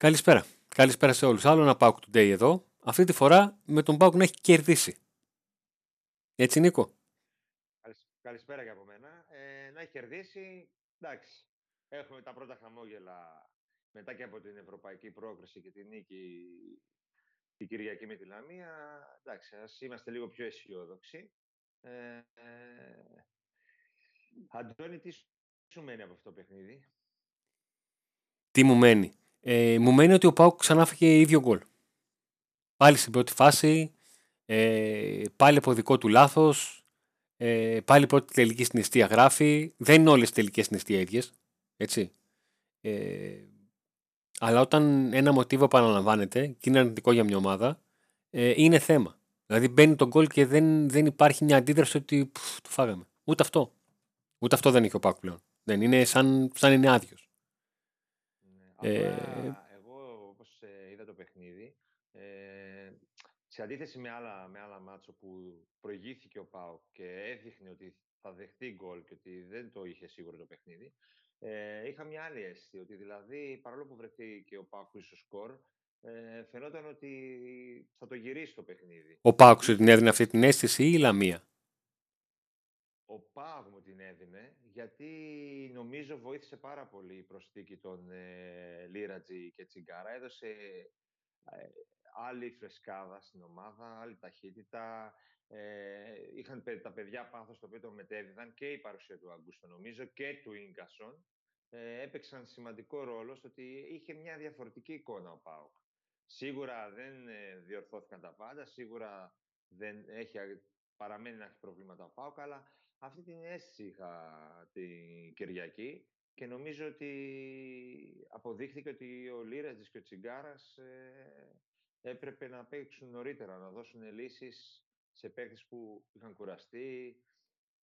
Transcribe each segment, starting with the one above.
Καλησπέρα. Καλησπέρα σε όλους. Άλλο ένα Pauk Today εδώ. Αυτή τη φορά με τον Pauk να έχει κερδίσει. Έτσι Νίκο; Καλησπέρα και από μένα. Ε, να έχει κερδίσει, εντάξει. Έχουμε τα πρώτα χαμόγελα μετά και από την ευρωπαϊκή πρόκριση και την νίκη την Κυριακή με τη Λαμία. Εντάξει, ας είμαστε λίγο πιο αισιόδοξοι. Ε, ε, Αντώνη, τι σου μένει από αυτό το παιχνίδι; Τι μου μένει; Ε, μου μένει ότι ο Πάουκ ξανά φύγε ίδιο γκολ. Πάλι στην πρώτη φάση, ε, πάλι από δικό του λάθος, ε, πάλι πρώτη τελική συναισθία γράφει. Δεν είναι όλες οι τελικές συναισθία ίδιες, έτσι. Ε, αλλά όταν ένα μοτίβο επαναλαμβάνεται και είναι αρνητικό για μια ομάδα, ε, είναι θέμα. Δηλαδή μπαίνει τον γκολ και δεν, δεν υπάρχει μια αντίδραση ότι πφ, το φάγαμε. Ούτε αυτό. Ούτε αυτό δεν έχει ο Πάκου πλέον. Δεν είναι σαν, σαν είναι άδειος. Ναι, ε, εγώ όπως ε, είδα το παιχνίδι, ε, σε αντίθεση με άλλα, με άλλα μάτσο που προηγήθηκε ο Πάο και έδειχνε ότι θα δεχτεί γκολ και ότι δεν το είχε σίγουρο το παιχνίδι, ε, είχα μια άλλη αίσθηση, ότι δηλαδή παρόλο που βρεθεί και ο Πάο στο σκορ, ε, φαινόταν ότι θα το γυρίσει το παιχνίδι. Ο Πάουκ σου την έδινε αυτή την αίσθηση ή η Λαμία; Ο Πάουκ μου την έδινε γιατί νομίζω βοήθησε πάρα πολύ η προσθήκη των ε, Λίρατζι και Τσιγκάρα. Έδωσε ε, άλλη φρεσκάδα στην ομάδα, άλλη ταχύτητα. Ε, είχαν τα παιδιά πάθος το οποίο το μετέδιδαν και η παρουσία του Αγκούστο νομίζω και του Ίγκασον. Ε, έπαιξαν σημαντικό ρόλο στο ότι είχε μια διαφορετική εικόνα ο Πάουκ. Σίγουρα δεν ε, διορθώθηκαν τα πάντα, σίγουρα δεν έχει, παραμένει να έχει προβλήματα ο ΠΑΟΚ, αλλά αυτή την αίσθηση είχα την Κυριακή και νομίζω ότι αποδείχθηκε ότι ο Λίρατζης και ο Τσιγκάρας ε, έπρεπε να παίξουν νωρίτερα, να δώσουν λύσεις σε παίκτες που είχαν κουραστεί.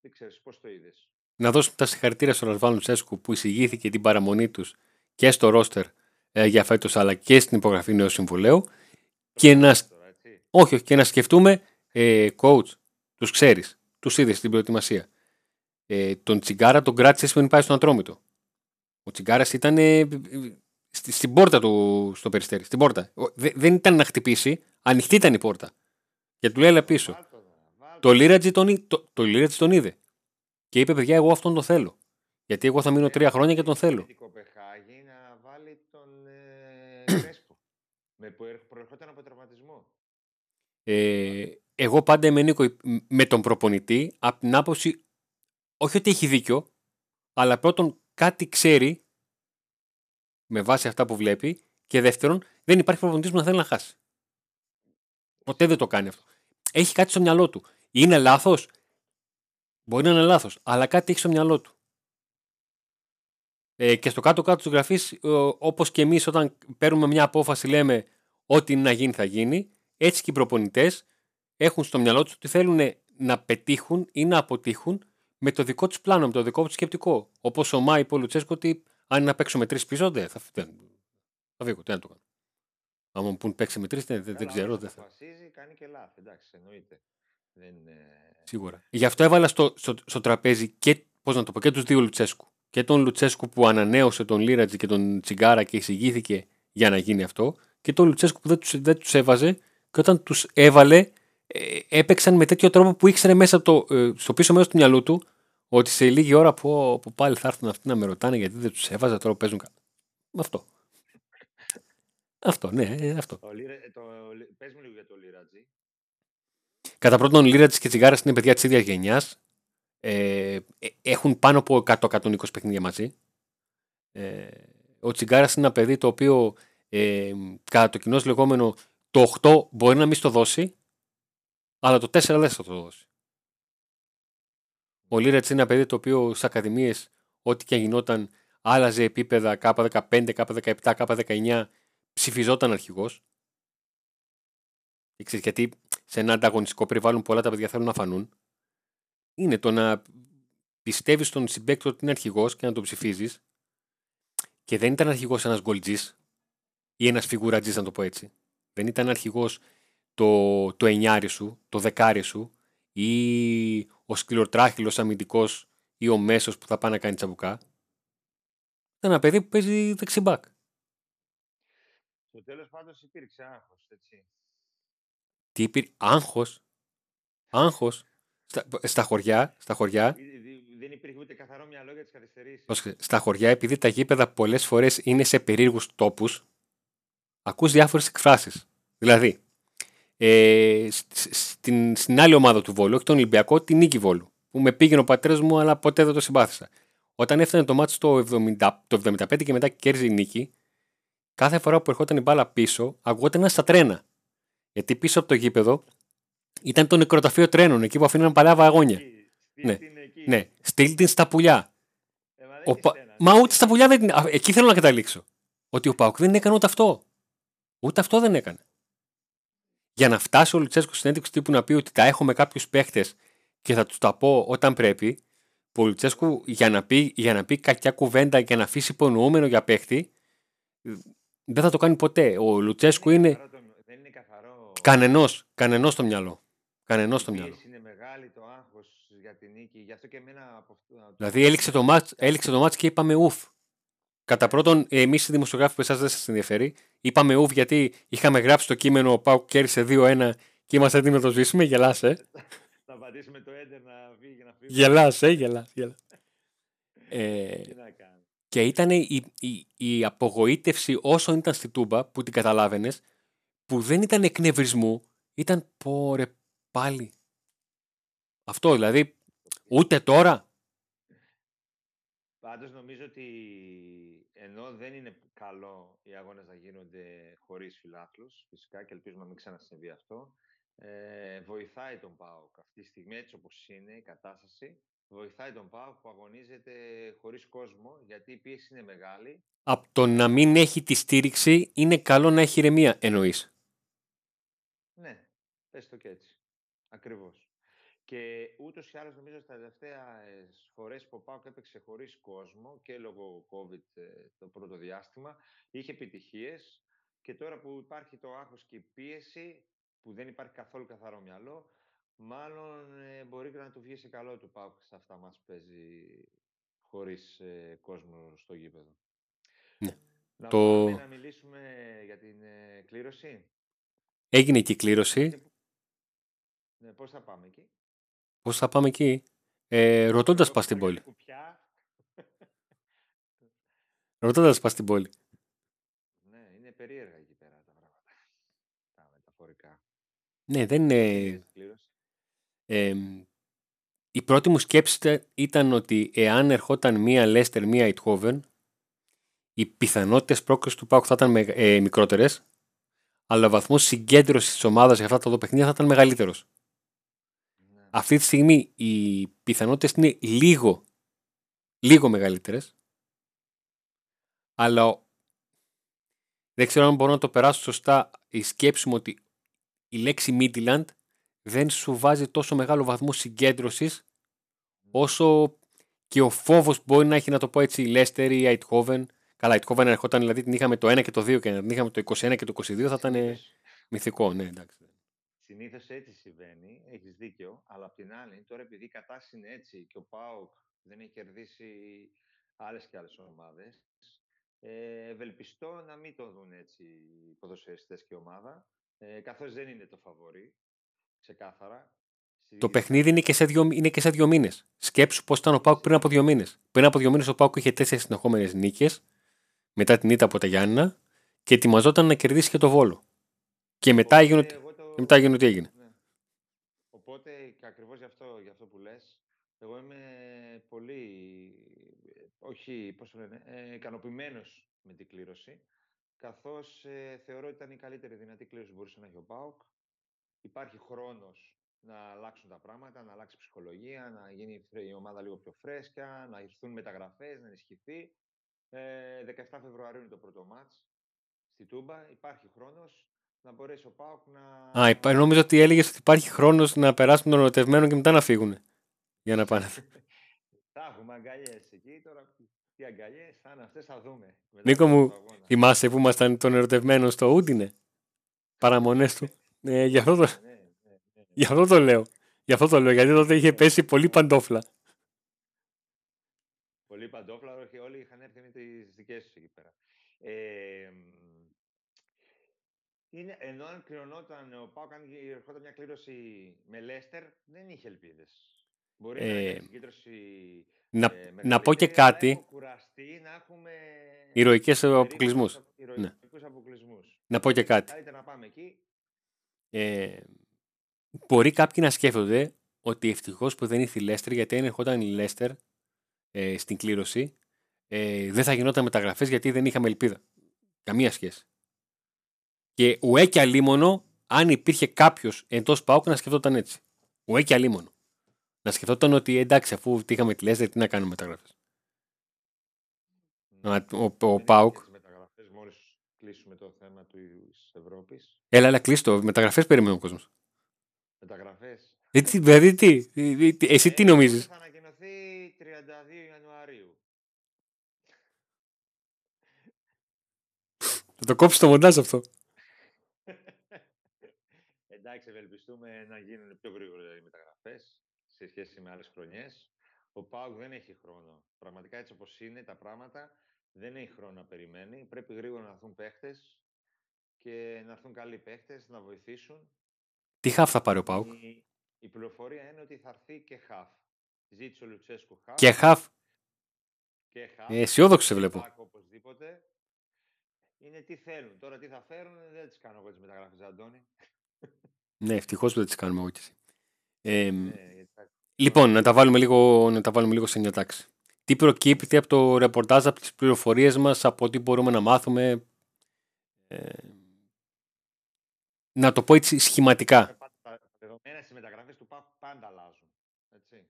Δεν ξέρεις πώς το είδες; Να δώσουμε τα συγχαρητήρια στον Ρασβάν Τσέσκου που εισηγήθηκε την παραμονή τους και στο ρόστερ ε, για φέτος αλλά και στην υπογραφή νέου συμβουλίου και να, όχι, όχι, και να σκεφτούμε ε, coach, τους ξέρεις, τους είδες στην προετοιμασία. Ε, τον Τσιγκάρα τον κράτησες πριν πάει στον Ατρόμητο. Ο Τσιγκάρας ήταν ε, στη, στην πόρτα του στο Περιστέρι, στην πόρτα. δεν ήταν να χτυπήσει, ανοιχτή ήταν η πόρτα. Και του λέει πίσω. Το Λίρατζι τον, το, το τον είδε. Και είπε, παιδιά, εγώ αυτόν τον θέλω. Γιατί εγώ θα μείνω τρία χρόνια και τον θέλω. Με που προερχόταν από τραυματισμό. Ε, εγώ πάντα είμαι Νίκο με τον προπονητή από την άποψη όχι ότι έχει δίκιο, αλλά πρώτον κάτι ξέρει με βάση αυτά που βλέπει και δεύτερον δεν υπάρχει προπονητής που να θέλει να χάσει. Ποτέ δεν το κάνει αυτό. Έχει κάτι στο μυαλό του. Είναι λάθος; Μπορεί να είναι λάθος, αλλά κάτι έχει στο μυαλό του. Ε, και στο κάτω-κάτω της γραφής, όπως και εμείς, όταν παίρνουμε μια απόφαση, λέμε ό,τι είναι να γίνει θα γίνει. Έτσι και οι προπονητές έχουν στο μυαλό τους ότι θέλουν να πετύχουν ή να αποτύχουν με το δικό τους πλάνο, με το δικό τους σκεπτικό. Όπως ο Μάη Πολουτσέσκο, ότι αν είναι να παίξω με τρεις πίσω, δεν θα, δεν, θα φύγω. Τι να το κάνω. Αν μου πούν παίξει με τρεις, δεν, δεν, ξέρω. Δεν θα. Αποφασίζει, κάνει και λάθη. Εντάξει, εννοείται. Δεν, Σίγουρα. Γι' αυτό έβαλα στο, στο, στο τραπέζι και, πώς να το πω, και τους δύο Λουτσέσκου και τον Λουτσέσκου που ανανέωσε τον Λίρατζη και τον Τσιγκάρα και εισηγήθηκε για να γίνει αυτό και τον Λουτσέσκου που δεν τους, δεν τους έβαζε και όταν τους έβαλε ε, έπαιξαν με τέτοιο τρόπο που ήξερε μέσα το, ε, στο πίσω μέρος του μυαλού του ότι σε λίγη ώρα που, που πάλι θα έρθουν αυτοί να με ρωτάνε γιατί δεν τους έβαζα τώρα που παίζουν κάτι. Αυτό. Αυτό, ναι, ε, αυτό. Το, το, πες μου λίγο για το Λίρατζη. Κατά πρώτον, Λίρατζη και Τσιγάρα είναι παιδιά της ίδιας γενιάς. Ε, ε, έχουν πάνω από 100-120 παιχνίδια μαζί. Ε, ο Τσιγκάρας είναι ένα παιδί το οποίο ε, κατά το κοινός λεγόμενο το 8 μπορεί να μην στο δώσει, αλλά το 4 δεν θα το δώσει. Ο Λίρατς είναι ένα παιδί το οποίο στις ακαδημίες, ό,τι και γινόταν, άλλαζε επίπεδα K15, K17, K19, ψηφιζόταν αρχηγός. Γιατί σε ένα ανταγωνιστικό περιβάλλον πολλά τα παιδιά θέλουν να φανούν είναι το να πιστεύεις στον συμπέκτο ότι είναι αρχηγός και να τον ψηφίζεις. Και δεν ήταν αρχηγός ένας γκολτζής ή ένας φιγουρατζή, να το πω έτσι. Δεν ήταν αρχηγός το, το εννιάρι σου, το δεκάρι σου ή ο σκληροτράχυλος αμυντικός ή ο μέσος που θα πάει να κάνει τσαμπουκά. Ήταν ένα παιδί που παίζει δεξιμπάκ. Στο τέλος πάντως υπήρξε άγχος, έτσι. Τι υπήρχε, άγχος, άγχος. Στα, στα χωριά, στα χωριά, Δεν υπήρχε ούτε καθαρό μυαλό για τις καθυστερήσεις. πρόσεξε, στα χωριά, επειδή τα γήπεδα πολλές φορές είναι σε περίεργους τόπους, ακούς διάφορες εκφράσεις. Δηλαδή, ε, σ- σ- στην, στην άλλη ομάδα του Βόλου, όχι τον Ολυμπιακό, την Νίκη Βόλου, που με πήγαινε ο πατέρας μου, αλλά ποτέ δεν το συμπάθησα. Όταν έφτανε το μάτι το, 70, το 75 και μετά κέρδιζε η Νίκη, κάθε φορά που ερχόταν η μπάλα πίσω, ακουγόταν στα τρένα. Γιατί πίσω από το γήπεδο ήταν το νεκροταφείο τρένων, εκεί που αφήναν παλιά βαγόνια. Εκεί, Ναι, στείλ την εκεί. Ναι, στείλ την στα πουλιά. Ε, μα δεν Ο έχει Πα- στένας. Μα ούτε στα πουλιά δεν την. Α, Εκεί θέλω να καταλήξω. Ότι ο Πάουκ δεν έκανε ούτε αυτό. Ούτε αυτό δεν έκανε. Για να φτάσει ο Λουτσέσκος στην έντευξη τύπου να πει ότι τα έχω με κάποιους παίχτες και θα τους τα πω όταν πρέπει, που ο Λουτσέσκου για να, πει, για να πει κακιά κουβέντα και να αφήσει υπονοούμενο για παίχτη, ε, δεν θα το κάνει ποτέ. Ο Λουτσέσκου Δεν είναι καθαρό το- Δεν είναι καθαρό. κανενός, κανενός στο μυαλό. Κανενός στο Η μυαλό. πίεση είναι μεγάλη, το άγχος για την νίκη. Γι' αυτό και εμένα από αυτό. Δηλαδή έληξε το μάτς, έληξε το μάτς και είπαμε ουφ. Κατά πρώτον, εμείς οι δημοσιογράφοι που εσάς δεν σας ενδιαφέρει, είπαμε ουφ γιατί είχαμε γράψει το κείμενο ο Πάουκ κέρδισε 2-1 και είμαστε έτοιμοι να το σβήσουμε. Γελάσε. Θα πατήσουμε το έντερ να φύγει, να φύγει. Γελάσε, γελάσε. γελάσε. Ε, Τι να κάνω. και ήταν η, η, η απογοήτευση όσο ήταν στη Τούμπα που την καταλάβαινες, που δεν ήταν εκνευρισμού, ήταν πόρε πάλι. Αυτό δηλαδή, ούτε τώρα. Πάντως νομίζω ότι ενώ δεν είναι καλό οι αγώνες να γίνονται χωρίς φιλάθλους, φυσικά και ελπίζουμε να μην ξανασυμβεί αυτό, ε, βοηθάει τον ΠΑΟΚ αυτή τη στιγμή έτσι όπως είναι η κατάσταση, βοηθάει τον ΠΑΟΚ που αγωνίζεται χωρίς κόσμο, γιατί η πίεση είναι μεγάλη. Από το να μην έχει τη στήριξη είναι καλό να έχει ηρεμία, εννοείς. Ναι, πες το και έτσι. Ακριβώς. Και ούτως ή άλλως νομίζω στα τελευταία ε, φορές που ο Πάοκ έπαιξε χωρίς κόσμο και λόγω COVID ε, το πρώτο διάστημα, είχε επιτυχίες. Και τώρα που υπάρχει το άγχος και η πίεση, που δεν υπάρχει καθόλου καθαρό μυαλό, μάλλον ε, μπορεί και να του βγει σε καλό του Πάοκ σε αυτά μας παίζει χωρίς ε, κόσμο στο γήπεδο. Ναι. Να Το- πάμε να μιλήσουμε για την ε, κλήρωση. Έγινε και η κλήρωση. Ναι, πώς θα πάμε εκεί; Πώς θα πάμε εκεί, ε, ρωτώντας Εγώ πας στην έχω πόλη. κουπιά. Ρωτώντας πας στην πόλη. Ναι, είναι περίεργα εκεί πέρα τα πράγματα. Τα μεταφορικά. Ναι, δεν είναι. Είδες κλήρωση. Ε, η πρώτη μου σκέψη τε- ήταν ότι εάν ερχόταν μία Λέστερ, μία Ιτχόβεν, οι πιθανότητες πρόκληση του Πάουκ θα ήταν ε, μικρότερες, αλλά ο βαθμός συγκέντρωσης της ομάδας για αυτά τα δύο παιχνίδια θα ήταν μεγαλύτερος. Ναι. Αυτή τη στιγμή οι πιθανότητες είναι λίγο, λίγο μεγαλύτερες, αλλά ο- δεν ξέρω αν μπορώ να το περάσω σωστά η σκέψη μου ότι η λέξη Midland δεν σου βάζει τόσο μεγάλο βαθμό συγκέντρωσης όσο και ο φόβος που μπορεί να έχει να το πω έτσι η Leicester ή η Eindhoven. Καλά, η Eindhoven ερχόταν δηλαδή την είχαμε το 1 και το 2 και να την είχαμε το 21 και το 22 θα ήταν ε, Συνήθως- μυθικό. Ναι, εντάξει. Συνήθως έτσι συμβαίνει, έχεις δίκιο, αλλά απ' την άλλη, τώρα επειδή η κατάσταση είναι έτσι και ο ΠΑΟΚ δεν έχει κερδίσει άλλες και άλλες ομάδες, ε, ευελπιστώ να μην το δουν έτσι οι ποδοσφαιριστές και η ομάδα, ε, καθώς δεν είναι το φαβορή, ξεκάθαρα. Στη Το δική παιχνίδι είναι και σε δύο, είναι και σε δύο μήνες. Σκέψου πώς ήταν ο Πάουκ πριν από δύο μήνες. Πριν από δύο μήνες ο Πάουκ είχε τέσσερις συνεχόμενες νίκες μετά την ήττα από τα Γιάννα και ετοιμαζόταν να κερδίσει και το βόλο. Και μετά Οπότε έγινε, ότι- εγώ το- και μετά έγινε ό,τι έγινε. Ναι. Οπότε και ακριβώς γι' αυτό, γι' αυτό που λες, εγώ είμαι πολύ, ε, όχι, πώς το λένε, ε, ικανοποιημένος με την κλήρωση, καθώς ε, θεωρώ ότι ήταν η καλύτερη δυνατή κλήρωση που μπορούσε να έχει ο ΠΑΟΚ. Υπάρχει χρόνος να αλλάξουν τα πράγματα, να αλλάξει η ψυχολογία, να γίνει η ομάδα λίγο πιο φρέσκια, να έρθουν μεταγραφές, να ενισχυθεί. Ε, 17 Φεβρουαρίου είναι το πρώτο μάτς στη Τούμπα. Υπάρχει χρόνος να μπορέσει ο ΠΑΟΚ να... Α, υπά- νόμιζα ότι έλεγες ότι υπάρχει χρόνος να περάσουν τον ερωτευμένο και μετά να φύγουν. Για να πάνε. Θα έχουμε αγκαλιέ εκεί. Τώρα τι αγκαλιές θα είναι αυτές, θα δούμε. μετά Νίκο το μου, πρώτο αγώνα. Θυμάσαι που ήμασταν τον ερωτευμένο στο Ούντινε; Παραμονές του. Ε, γι, αυτό το, Ναι, ναι, ναι, ναι. γι' αυτό το λέω. Γι' αυτό το λέω. Γιατί τότε είχε πέσει πολύ παντόφλα. Πολύ παντόφλα, όχι όλοι είχαν έρθει με τις δικές τους εκεί πέρα. Ε, μ, Είναι, ενώ αν κληρωνόταν ο Πάουκ, αν ερχόταν μια κλήρωση με Λέστερ, δεν είχε ελπίδες. Μπορεί ε, να είναι συγκέντρωση. Να, ε, να πω και κάτι. Κουραστεί, να έχουμε. Ηρωικές αποκλεισμούς. Ναι. Να πω και κάτι. να πάμε εκεί. Ε, μπορεί κάποιοι να σκέφτονται ότι ευτυχώς που δεν ήρθε η Λέστερ, γιατί αν ερχόταν η Λέστερ ε, στην κλήρωση, ε, δεν θα γινόταν μεταγραφές γιατί δεν είχαμε ελπίδα. Καμία σχέση. Και ουέ και αλίμονο, αν υπήρχε κάποιος εντός Πάουκ να σκεφτόταν έτσι. Ουέ και αλίμονο. Να σκεφτόταν ότι εντάξει, αφού είχαμε τη Λέστερ, τι να κάνουμε μεταγραφέ. Ναι. Ο, ο, ο Πάουκ. Μόλις κλείσουμε το θέμα της Ευρώπης. Έλα, έλα, κλείστο. Μεταγραφές περιμένει ο κόσμος. Μεταγραφές. Δηλαδή τι, εσύ τι νομίζεις; Θα ανακοινωθεί 32 Ιανουαρίου. Θα το κόψεις το μοντάζ αυτό. Εντάξει, ευελπιστούμε να γίνουν πιο γρήγορα οι μεταγραφές σε σχέση με άλλες χρονιές. Ο Πάουκ δεν έχει χρόνο. Πραγματικά έτσι όπως είναι τα πράγματα, δεν έχει χρόνο να περιμένει. Πρέπει γρήγορα να έρθουν παίχτες και να έρθουν καλοί παίχτες να βοηθήσουν. Τι χαφ θα πάρει ο Πάουκ. Η, η πληροφορία είναι ότι θα έρθει και χαφ. Ζήτησε ο Λουτσέσκου χαφ. Και χαφ; Και χαφ. Ε, αισιόδοξο σε βλέπω. Οπωσδήποτε. Είναι τι θέλουν. Τώρα τι θα φέρουν δεν τις κάνω εγώ τις μεταγραφές, Αντώνη. Ναι, ευτυχώς που δεν τις κάνουμε εγώ και εσύ. Ε, Ναι, λοιπόν, να τα, βάλουμε λίγο, να τα βάλουμε λίγο σε μια τάξη. Τι προκύπτει από το ρεπορτάζ, από τις πληροφορίες μας, από τι μπορούμε να μάθουμε. Ε, να το πω έτσι σχηματικά. Τα δεδομένα στις μεταγραφές του ΠΑΠ πάντα αλλάζουν. Έτσι.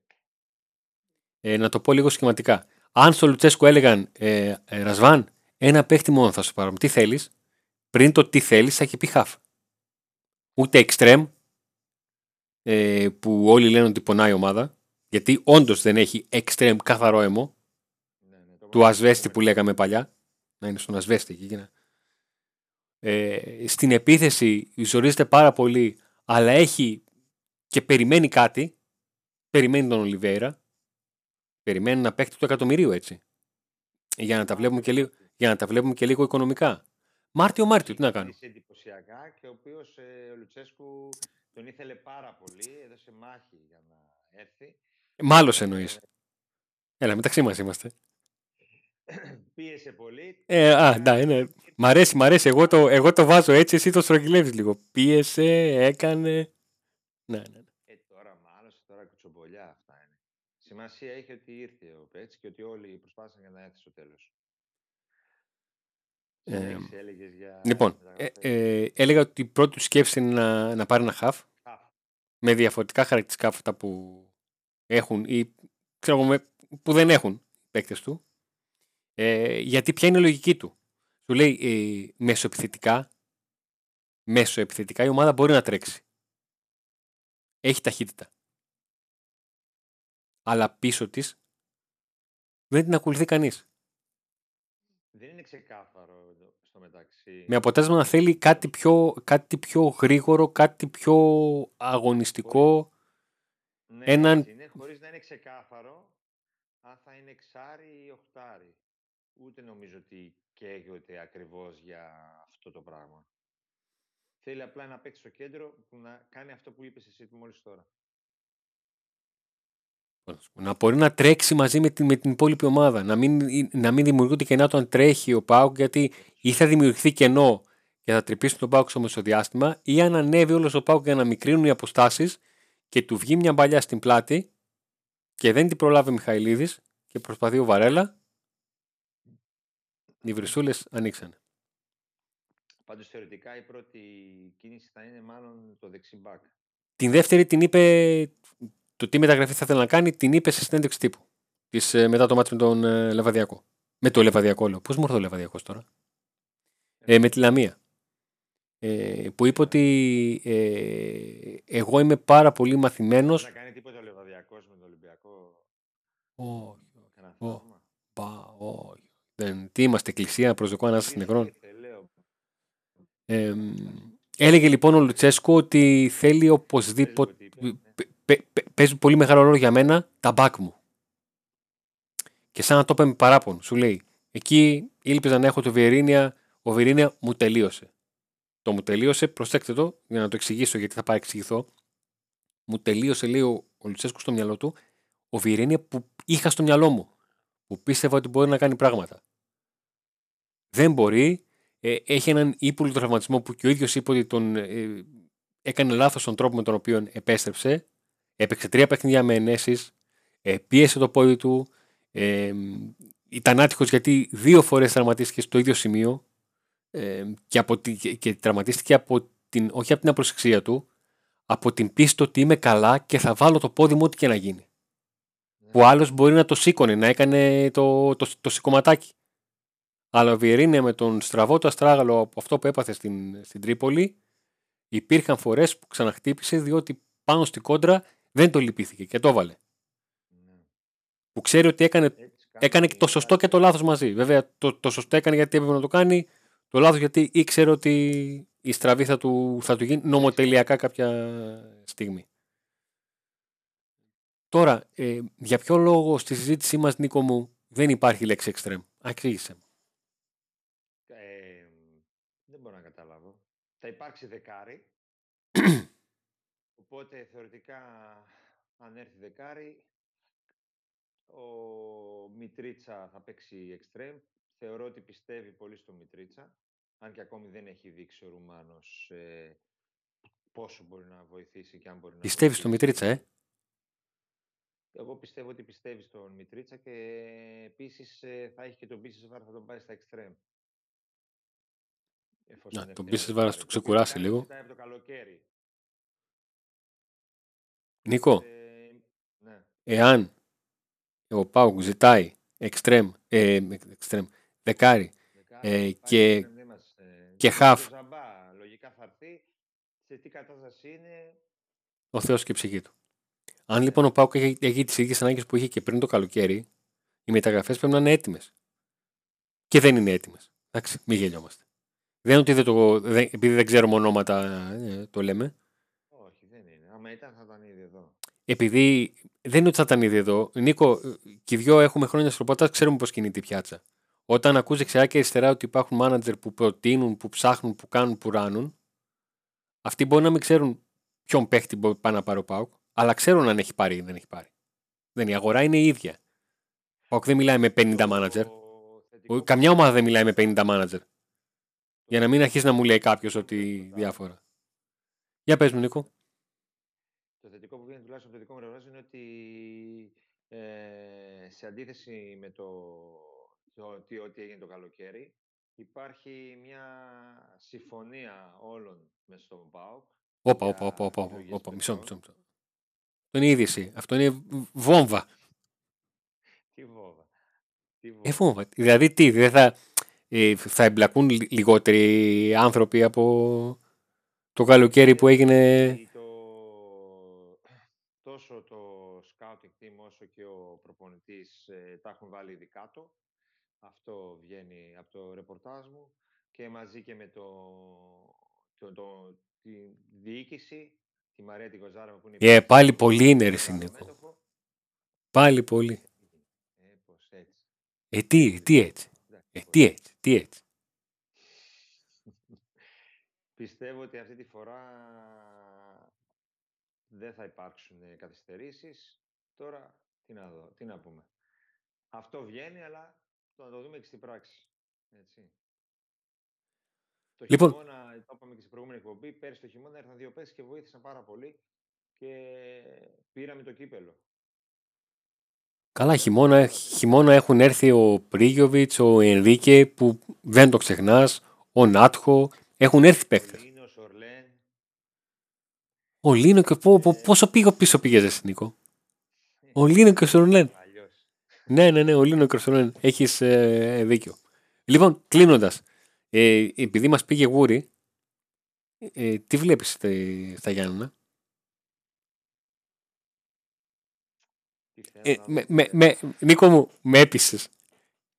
Ε, να το πω λίγο σχηματικά. Αν στο Λουτσέσκο έλεγαν ε, ε, Ρασβάν, ένα παίχτη μόνο θα σου πάρουμε. Τι θέλεις, πριν το τι θέλεις, θα έχει πει χαφ. Ούτε εξτρέμ, ε, που όλοι λένε ότι πονάει η ομάδα. Γιατί όντως δεν έχει εξτρέμ καθαρό αίμο. Ναι, ναι, το Του Ασβέστη που λέγαμε παλιά. Να είναι στον Ασβέστη εκεί. και να- Ε, στην επίθεση ζορίζεται πάρα πολύ, αλλά έχει και περιμένει κάτι. Περιμένει τον Ολιβέηρα. Περιμένει να παίχτη του εκατομμυρίου έτσι. Για να τα βλέπουμε και λίγο, για να τα βλέπουμε και λίγο οικονομικά. Μάρτιο-Μάρτιο, τι να κάνω. Είσαι εντυπωσιακά και ο οποίος ε, ο Λουτσέσκου τον ήθελε πάρα πολύ, έδωσε μάχη για να έρθει. Μάλλον εννοείς. Έλα, μεταξύ μας είμαστε. Πίεσε πολύ. Ε, α, ναι, ναι. Μ' αρέσει, μ' αρέσει. Εγώ το, εγώ το βάζω έτσι, εσύ το στρογγυλεύεις λίγο. Πίεσε, έκανε. Ναι, ναι. ναι. Ε, τώρα μάλλον τώρα κουτσομπολιά αυτά είναι. Σημασία έχει ότι ήρθε ο Πέτς και ότι όλοι προσπάθησαν για να έρθει στο τέλος. Ε, Συνέχισε, έλεγες για Λοιπόν, ε, μεταγραφές. ε, έλεγα ότι η πρώτη του σκέψη είναι να, να πάρει ένα χαφ Χαφ. με διαφορετικά χαρακτηριστικά από αυτά που έχουν ή ξέρω εγώ, με- που δεν έχουν οι παίκτες του. Ε, γιατί ποια είναι η λογική του. Σου λέει ε, μεσοεπιθετικά, μεσοεπιθετικά η ομάδα μπορεί να τρέξει. Έχει ταχύτητα. Αλλά πίσω της δεν την ακολουθεί κανείς. Δεν είναι ξεκάθαρο εδώ, στο μεταξύ. Με αποτέλεσμα να θέλει κάτι πιο, κάτι πιο γρήγορο, κάτι πιο αγωνιστικό. Ναι, έναν- έτσι είναι, χωρίς να είναι ξεκάθαρο αν θα είναι εξάρι ή οχτάρι. Ούτε νομίζω ότι καίγεται ακριβώς για αυτό το πράγμα. Θέλει απλά ένα παίκτη στο κέντρο που να κάνει αυτό που είπες εσύ μόλις τώρα. Να μπορεί να τρέξει μαζί με την, με την υπόλοιπη ομάδα. Να μην, να μην δημιουργούνται κενά όταν τρέχει ο Πάουκ, γιατί ή θα δημιουργηθεί κενό και θα τρυπήσει τον Πάουκ στο μεσοδιάστημα, ή αν ανέβει όλος ο Πάουκ για να μικρύνουν οι αποστάσεις και του βγει μια μπαλιά στην πλάτη και δεν την προλάβει ο Μιχαηλίδης και προσπαθεί ο Βαρέλα. Οι βρυσούλες ανοίξανε. Πάντως θεωρητικά η πρώτη κίνηση θα είναι μάλλον το δεξί μπακ. Την δεύτερη την είπε, το τι μεταγραφή θα ήθελε να κάνει, την είπε σε συνέντευξη τύπου. Της, ε, μετά το μάτι με τον ε, Λεβαδιακό. Με το Λεβαδιακό λέω. Πώς μου ήρθε ο Λεβαδιακός τώρα; Ε, με τη Λαμία. Ε, που είπε ότι ε, εγώ είμαι πάρα πολύ μαθημένος Θα κάνει τίποτα ο Λεβαδιακός με τον Ολυμπιακό. όχι, Ένα Ω. θαύμα. πα, όχι. Δεν, τι είμαστε, εκκλησία, προσδοκώ ανάσταση Τι νεκρών. ήρθε, λέω. Ε, έλεγε λοιπόν ο Λουτσέσκο ότι θέλει οπωσδήποτε. Παίζουν πολύ μεγάλο ρόλο για μένα τα μπακ μου. Και σαν να το είπε με παράπονο, σου λέει, εκεί ήλπιζα να έχω το Βιερίνια, ο Βιερίνια μου τελείωσε. Το μου τελείωσε, προσέξτε το, για να το εξηγήσω γιατί θα πάει εξηγηθώ. Μου τελείωσε, λέει ο, ο Λουτσέσκου στο μυαλό του, ο Βιερίνια που είχα στο μυαλό μου. Που πίστευα ότι μπορεί να κάνει πράγματα. Δεν μπορεί. Ε, έχει έναν ύπουλο τραυματισμό που και ο ίδιος είπε ότι τον, ε, έκανε λάθος τον τρόπο με τον οποίο επέστρεψε. Έπαιξε τρία παιχνίδια με ενέσει. Ε, πίεσε το πόδι του. Ε, ήταν άτυχος γιατί δύο φορές τραυματίστηκε στο ίδιο σημείο ε, και, από και τραυματίστηκε από την, όχι από την απροσεξία του, από την πίστη ότι είμαι καλά και θα βάλω το πόδι μου ό,τι και να γίνει. Ναι. Που άλλος μπορεί να το σήκωνε, να έκανε το, το, το, σηκωματάκι. Αλλά ο Βιερίνε με τον στραβό του αστράγαλο από αυτό που έπαθε στην, στην Τρίπολη, υπήρχαν φορές που ξαναχτύπησε διότι πάνω στην κόντρα δεν το λυπήθηκε και το έβαλε. Ναι. Που ξέρει ότι έκανε, έκανε το σωστό και το λάθος μαζί. Βέβαια το, το σωστό έκανε γιατί έπρεπε να το κάνει, το λάθος γιατί ήξερε ότι η στραβή θα του, θα του γίνει νομοτελειακά κάποια στιγμή. Τώρα, ε, για ποιο λόγο στη συζήτησή μας, Νίκο μου, δεν υπάρχει λέξη extreme; Αξίγησε μου. Ε, δεν μπορώ να καταλάβω. Θα υπάρξει δεκάρι. Οπότε θεωρητικά αν έρθει δεκάρι ο Μιτρίτσα θα παίξει extreme. Θεωρώ ότι πιστεύει πολύ στο Μιτρίτσα αν και ακόμη δεν έχει δείξει ο Ρουμάνος ε, πόσο μπορεί να βοηθήσει και αν μπορεί να Πιστεύεις στο Μητρίτσα, ε; Εγώ πιστεύω ότι πιστεύει στον Μητρίτσα και επίσης ε, θα έχει και τον Πίσης Βάρα, θα τον πάει στα εξτρέμ. Να, τον Πίσης Βάρα του ξεκουράσει λίγο. Από το καλοκαίρι. Νίκο, ε, ναι. εάν ο Πάουκ ζητάει εξτρέμ, ε, εξτρέμ δεκάρι, ε, και και χαφ. Λογικά θα έρθει. Σε τι κατάσταση είναι; Ο Θεός και η ψυχή του. Αν λοιπόν ο Πάουκ έχει, έχει τις ίδιες ανάγκες που είχε και πριν το καλοκαίρι, οι μεταγραφές πρέπει να είναι έτοιμες. Και δεν είναι έτοιμες. Εντάξει, μην γελιόμαστε. Δεν είναι ότι δεν το, δεν, επειδή δεν ξέρουμε ονόματα ε, το λέμε. Όχι, δεν είναι. Άμα ήταν θα ήταν ήδη εδώ. Επειδή δεν είναι ότι θα ήταν ήδη εδώ. Νίκο, και οι δυο έχουμε χρόνια στο πότα, ξέρουμε πώς κινείται η πιάτσα. Όταν ακούς δεξιά και αριστερά ότι υπάρχουν μάνατζερ που προτείνουν, που ψάχνουν, που κάνουν, που ράνουν, αυτοί μπορεί να μην ξέρουν ποιον παίχτη μπορεί πάει να πάρει ο Πάουκ, αλλά ξέρουν αν έχει πάρει ή δεν έχει πάρει. Δεν, η αγορά είναι η ίδια. Ο Πάουκ δεν μιλάει με 50 μάνατζερ. Καμιά ομάδα δεν μιλάει με 50 μάνατζερ. Για να μην αρχίσει να μου λέει κάποιος ότι διάφορα. Για πες μου, Νίκο. Το θετικό που βγαίνει τουλάχιστον το δικό μου είναι ότι ε, σε αντίθεση με το το τι, ό,τι έγινε το καλοκαίρι. Υπάρχει μια συμφωνία όλων μες στον ΠΑΟΚ. Όπα, όπα, όπα, όπα, όπα, μισό, μισό, μισό. Αυτό είναι είδηση. Αυτό είναι βόμβα. Τι βόμβα. Τι βόμβα. Ε, βόμβα. Δηλαδή τι, δεν θα, ε, θα εμπλακούν λιγότεροι άνθρωποι από το καλοκαίρι που έγινε... Το, τόσο το scouting team όσο και ο προπονητής ε, τα έχουν βάλει ήδη κάτω. Αυτό βγαίνει από το ρεπορτάζ μου και μαζί και με το, το, το, τη διοίκηση, τη Μαρία την Κοζάρα που είναι... Ε, πάλι πολύ είναι ρε Πάλι πολύ. Ε, πώς έτσι. Ε, τι, τι έτσι. Ε, τι έτσι, τι έτσι. Πιστεύω ότι αυτή τη φορά δεν θα υπάρξουν καθυστερήσεις. Τώρα, τι να δω, τι να πούμε. Αυτό βγαίνει, αλλά το να το δούμε και στην πράξη. Έτσι. Το λοιπόν, χειμώνα, το είπαμε και στην προηγούμενη εκπομπή, πέρσι το χειμώνα έρθαν δύο παίξει και βοήθησαν πάρα πολύ και πήραμε το κύπελο. Καλά, χειμώνα, χειμώνα έχουν έρθει ο Πρίγιοβιτς, ο Ενρίκε που δεν το ξεχνάς, ο Νάτχο, έχουν έρθει παίκτες. Ο Λίνο και πό, πό, πόσο πήγω πίσω πήγες Νίκο; Ο Λίνο και ο Σορλέν. Ναι, ναι, ναι, ο Λίνο Κροσονέν. Έχεις ε, δίκιο. Λοιπόν, κλείνοντας, ε, επειδή μας πήγε γούρι, ε, τι βλέπεις στα Γιάννενα; Ε, με, με, με, Νίκο μου, με έπεισες.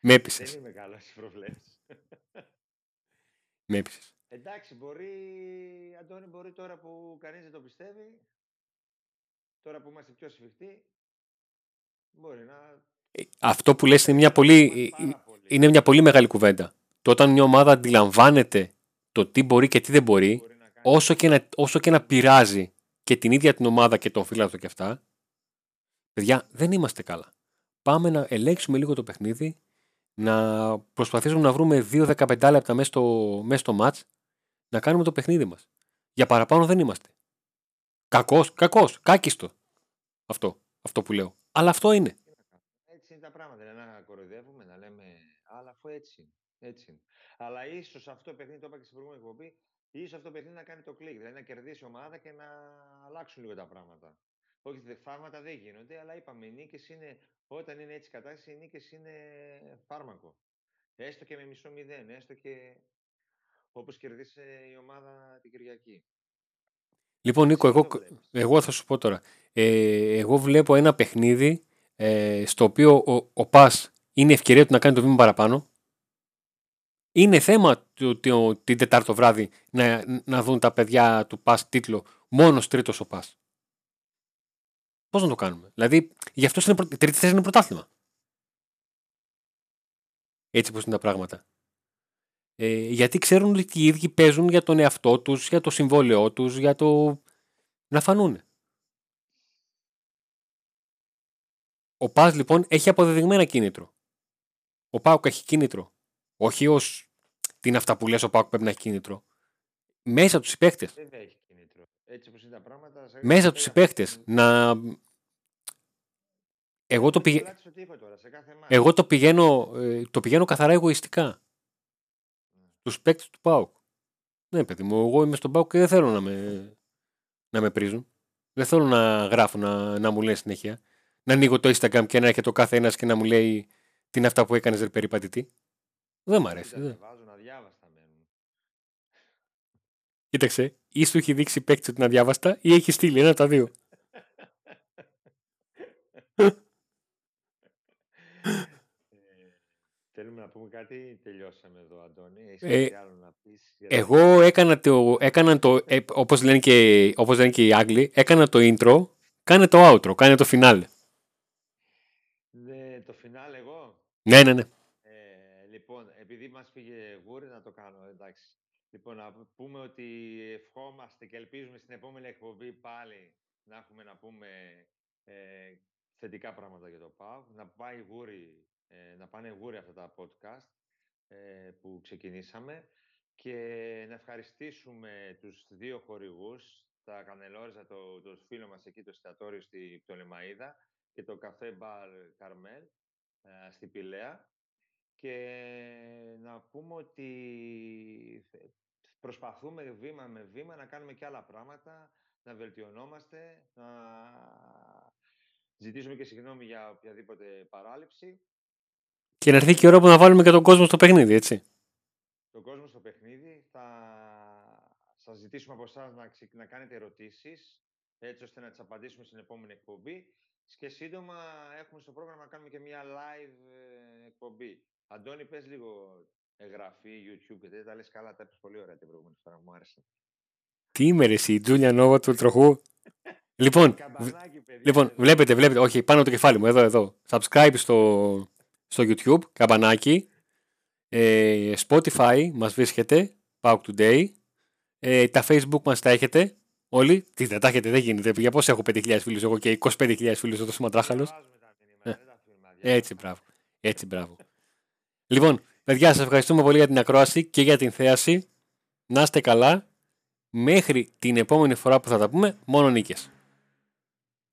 Με έπεισες. Δεν είμαι καλός στι προβλέψεις. με έπεισες. Εντάξει, μπορεί, Αντώνη, μπορεί τώρα που κανείς δεν το πιστεύει, τώρα που είμαστε πιο σφιχτοί, μπορεί να αυτό που λες είναι μια πολύ, είναι μια πολύ μεγάλη κουβέντα. Το όταν μια ομάδα αντιλαμβάνεται το τι μπορεί και τι δεν μπορεί, όσο και, να, όσο και να πειράζει και την ίδια την ομάδα και τον φίλαθρο και αυτά, παιδιά, δεν είμαστε καλά. Πάμε να ελέγξουμε λίγο το παιχνίδι, να προσπαθήσουμε να βρούμε 2-15 λεπτά μέσα στο, μέσα στο match, να κάνουμε το παιχνίδι μας. Για παραπάνω δεν είμαστε. Κακός, κακός, κάκιστο. Αυτό, αυτό που λέω. Αλλά αυτό είναι. Έτσι είναι τα πράγματα. Δεν να κοροϊδεύουμε, να λέμε, αλλά αφού έτσι είναι. Έτσι είναι. Αλλά ίσως αυτό το παιχνίδι, το είπα και στην προηγούμενη εκπομπή, ίσως αυτό το παιχνίδι να κάνει το κλικ. Δηλαδή να κερδίσει η ομάδα και να αλλάξουν λίγο τα πράγματα. Όχι, θαύματα δεν γίνονται, αλλά είπαμε, οι νίκες είναι, όταν είναι έτσι κατάσταση, οι νίκες είναι φάρμακο. Έστω και με μισό μηδέν, έστω και όπως κερδίσε η ομάδα την Κυριακή. Λοιπόν, Νίκο, εγώ, εγώ θα σου πω τώρα. Ε, εγώ βλέπω ένα παιχνίδι ε, στο οποίο ο, ο Πας είναι ευκαιρία του να κάνει το βήμα παραπάνω. Είναι θέμα του, του, την Τετάρτο βράδυ να, να δουν τα παιδιά του Πας τίτλο μόνος τρίτος ο Πας. Πώς να το κάνουμε; Δηλαδή, γι' αυτό είναι, τρίτη θέση είναι πρωτάθλημα. Έτσι πως είναι τα πράγματα. Ε, γιατί ξέρουν ότι οι ίδιοι παίζουν για τον εαυτό τους, για το συμβόλαιό τους, για το να φανούν. Ο Πας λοιπόν έχει αποδεδειγμένα κίνητρο. Ο Πάουκ έχει κίνητρο. Όχι ως την αυτά που λες ο Πάουκ πρέπει να έχει κίνητρο. Μέσα από του συμπαίκτε. Δεν έχει κίνητρο. Έτσι όπως είναι τα πράγματα. Μέσα από τους συμπαίκτε. Να. Εγώ το, πηγα... Εγώ το πηγαίνω, ε, το πηγαίνω καθαρά εγωιστικά τους παίκτες του Πάουκ. Ναι, παιδί μου, εγώ είμαι στον Πάουκ και δεν θέλω να με, να με πρίζουν. Δεν θέλω να γράφω να, να μου λέει συνέχεια. Να ανοίγω το Instagram και να έρχεται ο κάθε ένας και να μου λέει τι είναι αυτά που έκανες, ρε περιπατητή. Δεν μ' αρέσει. Δεν. Κοίταξε, ή σου έχει δείξει παίκτη την αδιάβαστα ή έχει στείλει ένα τα δύο. Θέλουμε να πούμε κάτι, τελειώσαμε εδώ, Αντώνη. Έχεις Ε, κάτι άλλο να πεις. για Εγώ έκανα το, έκανα το ε, όπως, λένε και, όπως λένε και οι Άγγλοι, έκανα το intro, κάνε το outro, κάνε το finale. Ναι, το φινάλ εγώ; Ναι, ναι, ναι. Ε, λοιπόν, επειδή μας πήγε γούρι να το κάνω, εντάξει. Λοιπόν, να πούμε ότι ευχόμαστε και ελπίζουμε στην επόμενη εκπομπή πάλι να έχουμε να πούμε ε, θετικά πράγματα για το ΠΑΒ, να πάει γούρι, ε, να πάνε γούρι αυτά τα podcast ε, που ξεκινήσαμε και να ευχαριστήσουμε τους δύο χορηγούς, τα Κανελόριζα, το, το φίλο μας εκεί, το εστιατόριο στη Πτολεμαΐδα και το καφέ μπαρ Καρμέλ ε, στη Πηλαία και να πούμε ότι θε- προσπαθούμε βήμα με βήμα να κάνουμε και άλλα πράγματα, να βελτιωνόμαστε, να ζητήσουμε και συγγνώμη για οποιαδήποτε παράληψη. Και να έρθει και η ώρα που να βάλουμε και τον κόσμο στο παιχνίδι, έτσι. Τον κόσμο στο παιχνίδι θα σας ζητήσουμε από εσάς να, ξε- να κάνετε ερωτήσεις έτσι ώστε να τις απαντήσουμε στην επόμενη εκπομπή και σύντομα έχουμε στο πρόγραμμα να κάνουμε και μια live ε, εκπομπή. Αντώνη, πες λίγο εγγραφή, YouTube και τέτοια, τα λες καλά, τα είπες πολύ ωραία την προηγούμενη φορά, μου άρεσε. Τι είμαι ρε εσύ, η Τζούλια Νόβα του τροχού. λοιπόν, β- Καμπανάκι, παιδιά, λοιπόν, εδώ. βλέπετε, βλέπετε, όχι, πάνω το κεφάλι μου, εδώ, εδώ. Subscribe στο, στο YouTube, καμπανάκι. Ε, Spotify μας βρίσκεται, Pauk Today. Ε, τα Facebook μας τα έχετε. Όλοι, τι δεν τα έχετε, δεν γίνεται. Για πώς έχω 5.000 φίλους εγώ και 25.000 φίλους εδώ στο Ματράχαλος. Διαβάζουμε τα μηνύματα, Ε, δεν τα αφήνουμε αδιάβαστα. Έτσι, μπράβο. Έτσι, μπράβο. Λοιπόν, παιδιά, σας ευχαριστούμε πολύ για την ακρόαση και για την θέαση. Να είστε καλά. Μέχρι την επόμενη φορά που θα τα πούμε, μόνο νίκες.